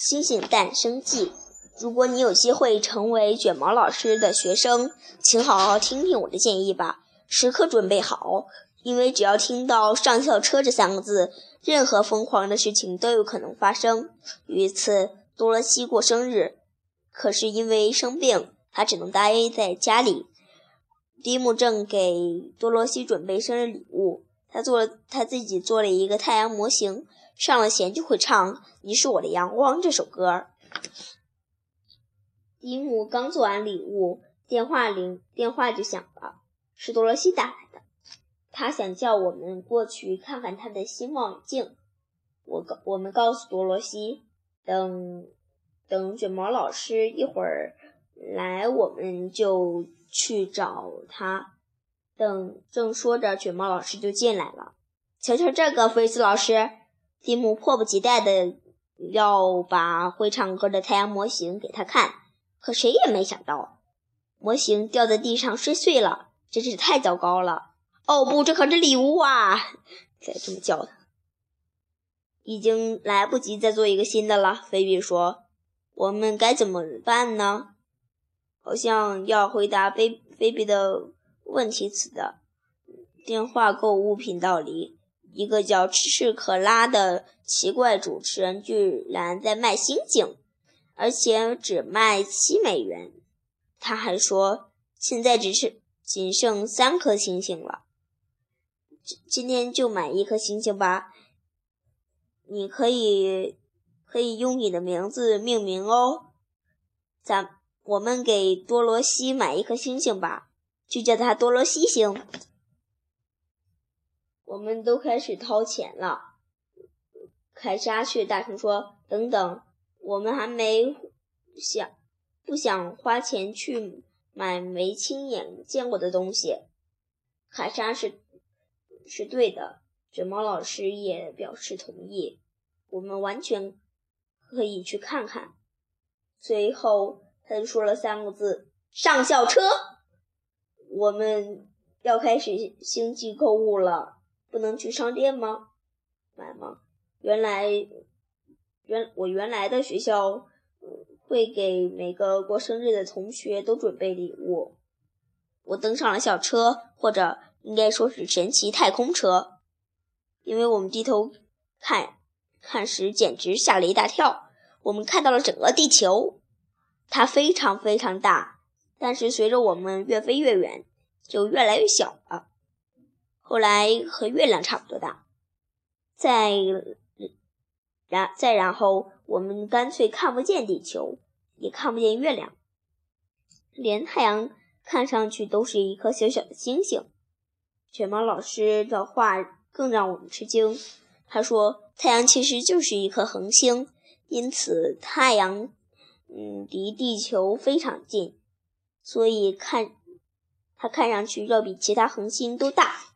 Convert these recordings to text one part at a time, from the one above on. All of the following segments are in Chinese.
星星诞生记》。如果你有机会成为卷毛老师的学生，请好好听听我的建议吧，时刻准备好，因为只要听到“上校车”这三个字，任何疯狂的事情都有可能发生。有一次，多罗西过生日，可是因为生病，他只能待在家里。蒂姆正给多罗西准备生日礼物，他做了他自己做了一个太阳模型，上了弦就会唱《你是我的阳光》这首歌。蒂姆刚做完礼物，电话铃电话就响了，是多罗西打来的。他想叫我们过去看看他的新望远镜。我告我们告诉多罗西，等等卷毛老师一会儿来，我们就去找他。等正说着，卷毛老师就进来了。瞧瞧这个，菲斯老师，蒂姆迫不及待的要把会唱歌的太阳模型给他看。可谁也没想到，模型掉在地上摔碎了，真是太糟糕了！哦不，这可是礼物啊！再这么叫他，已经来不及再做一个新的了。菲比说：“我们该怎么办呢？”好像要回答菲菲比的问题似的。电话购物频道里，一个叫赤可拉的奇怪主持人居然在卖星星。而且只卖七美元。他还说，现在只是仅剩三颗星星了。今今天就买一颗星星吧。你可以可以用你的名字命名哦。咱我们给多罗西买一颗星星吧，就叫它多罗西星。我们都开始掏钱了。凯莎却大声说：“等等。”我们还没想不想花钱去买没亲眼见过的东西。凯莎是是对的，卷毛老师也表示同意。我们完全可以去看看。随后，他就说了三个字：“上校车。”我们要开始星际购物了，不能去商店吗？买吗？原来。原我原来的学校会给每个过生日的同学都准备礼物。我登上了校车，或者应该说是神奇太空车，因为我们低头看看时，简直吓了一大跳。我们看到了整个地球，它非常非常大，但是随着我们越飞越远，就越来越小了。后来和月亮差不多大，再。然再然后，我们干脆看不见地球，也看不见月亮，连太阳看上去都是一颗小小的星星。卷毛老师的话更让我们吃惊。他说：“太阳其实就是一颗恒星，因此太阳，嗯，离地球非常近，所以看它看上去要比其他恒星都大。”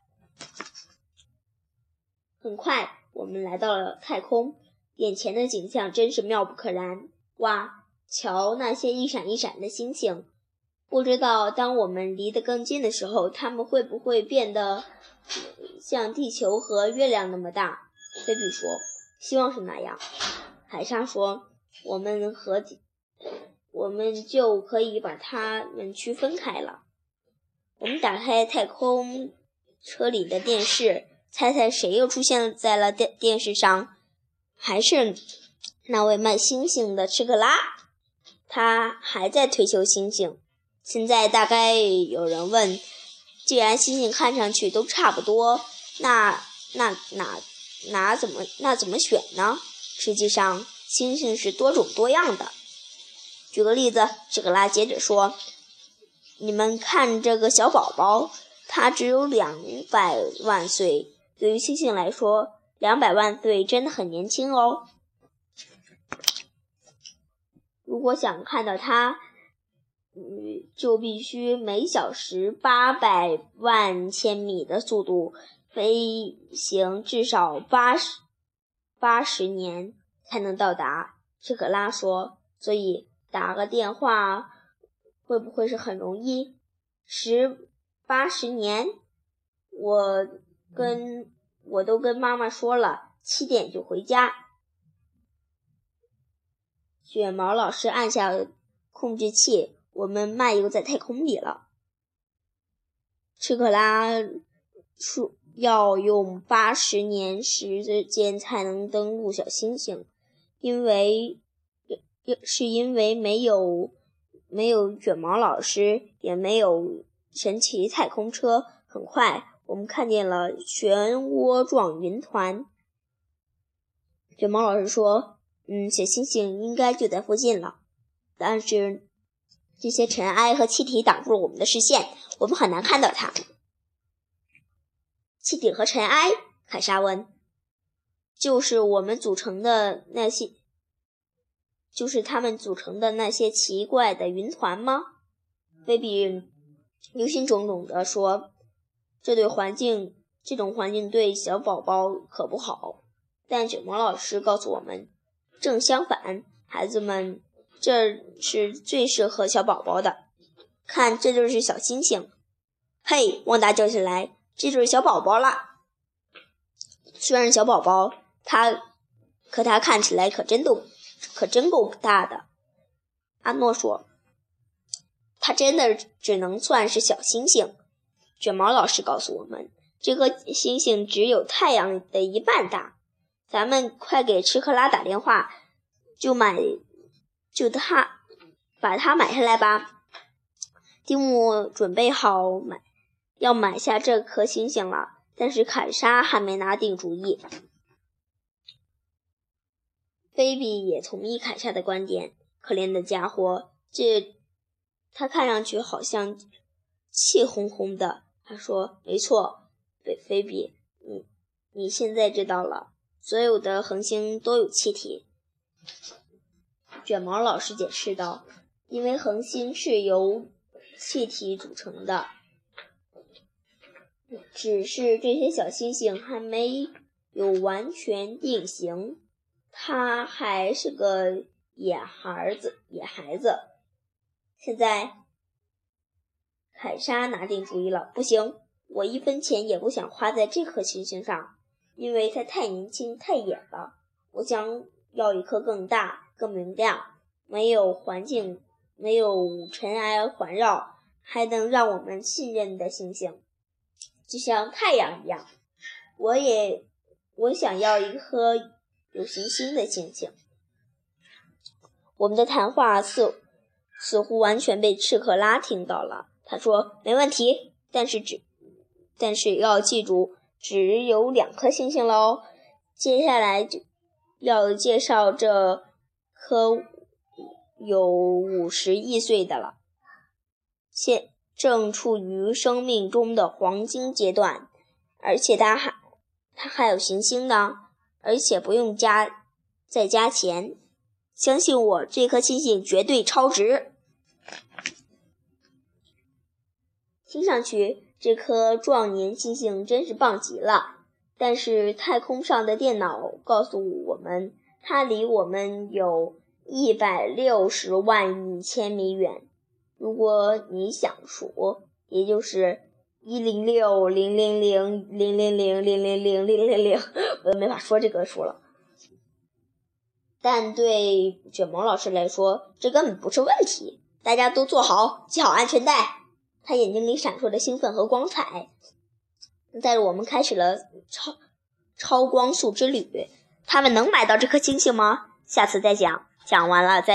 很快，我们来到了太空。眼前的景象真是妙不可言！哇，瞧那些一闪一闪的星星，不知道当我们离得更近的时候，它们会不会变得像地球和月亮那么大？菲比说：“希望是那样。”海莎说：“我们和我们就可以把它们区分开了。”我们打开太空车里的电视，猜猜谁又出现在了电电视上？还是那位卖星星的吃克拉，他还在推销星星。现在大概有人问：既然星星看上去都差不多，那那哪哪怎么那怎么选呢？实际上，星星是多种多样的。举个例子，吃克拉接着说：“你们看这个小宝宝，他只有两百万岁。对于星星来说。”两百万岁真的很年轻哦！如果想看到它，嗯，就必须每小时八百万千米的速度飞行至少八十八十年才能到达。切克拉说：“所以打个电话会不会是很容易？十八十年，我跟。”我都跟妈妈说了，七点就回家。卷毛老师按下控制器，我们漫游在太空里了。赤克拉说要用八十年时间才能登陆小星星，因为是因为没有没有卷毛老师，也没有神奇太空车。很快，我们看见了漩涡状云团。卷毛老师说。嗯，小星星应该就在附近了，但是这些尘埃和气体挡住了我们的视线，我们很难看到它。气体和尘埃，凯莎问：“就是我们组成的那些，就是他们组成的那些奇怪的云团吗？”菲比忧心忡忡地说：“这对环境，这种环境对小宝宝可不好。”但卷毛老师告诉我们。正相反，孩子们，这是最适合小宝宝的。看，这就是小星星。嘿，旺达叫起来：“这就是小宝宝了。”虽然小宝宝，他可他看起来可真够，可真够大的。阿诺说：“他真的只能算是小星星。”卷毛老师告诉我们：“这颗星星只有太阳的一半大。”咱们快给吃克拉打电话，就买，就他，把它买下来吧。蒂姆准备好买，要买下这颗星星了，但是凯莎还没拿定主意。菲比也同意凯莎的观点。可怜的家伙，这他看上去好像气哄哄的。他说：“没错，菲菲比，你你现在知道了。”所有的恒星都有气体，卷毛老师解释道：“因为恒星是由气体组成的，只是这些小星星还没有完全定型。他还是个野孩子，野孩子。现在，凯莎拿定主意了，不行，我一分钱也不想花在这颗星星上。”因为它太年轻、太野了，我想要一颗更大、更明亮、没有环境、没有尘埃环绕，还能让我们信任的星星，就像太阳一样。我也，我想要一颗有行星的星星。我们的谈话似似乎完全被赤克拉听到了。他说：“没问题，但是只，但是要记住。”只有两颗星星喽。接下来就要介绍这颗有五十亿岁的了，现正处于生命中的黄金阶段，而且它还它还有行星呢，而且不用加再加钱。相信我，这颗星星绝对超值。听上去。这颗壮年星星真是棒极了，但是太空上的电脑告诉我们，它离我们有一百六十万亿千米远。如果你想数，也就是一零六零零零零零零零零零零零零，我都没法说这个数了。但对卷毛老师来说，这根本不是问题。大家都坐好，系好安全带。他眼睛里闪烁着兴奋和光彩，带着我们开始了超超光速之旅。他们能买到这颗星星吗？下次再讲。讲完了再。